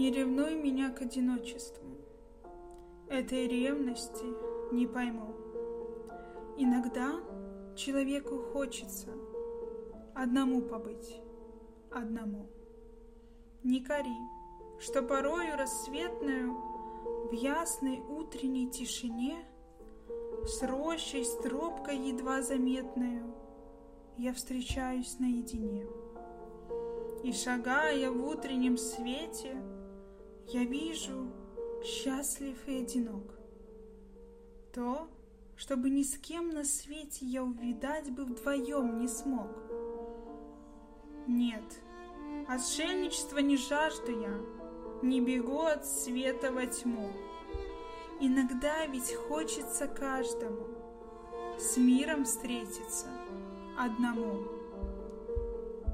Не ревнуй меня к одиночеству. Этой ревности не пойму. Иногда человеку хочется одному побыть, одному. Не кори, что порою рассветную в ясной утренней тишине с рощей, с тропкой едва заметную я встречаюсь наедине. И шагая в утреннем свете, я вижу, счастлив и одинок. То, чтобы ни с кем на свете я увидать бы вдвоем не смог. Нет, отшельничества не жажду я, не бегу от света во тьму. Иногда ведь хочется каждому с миром встретиться одному.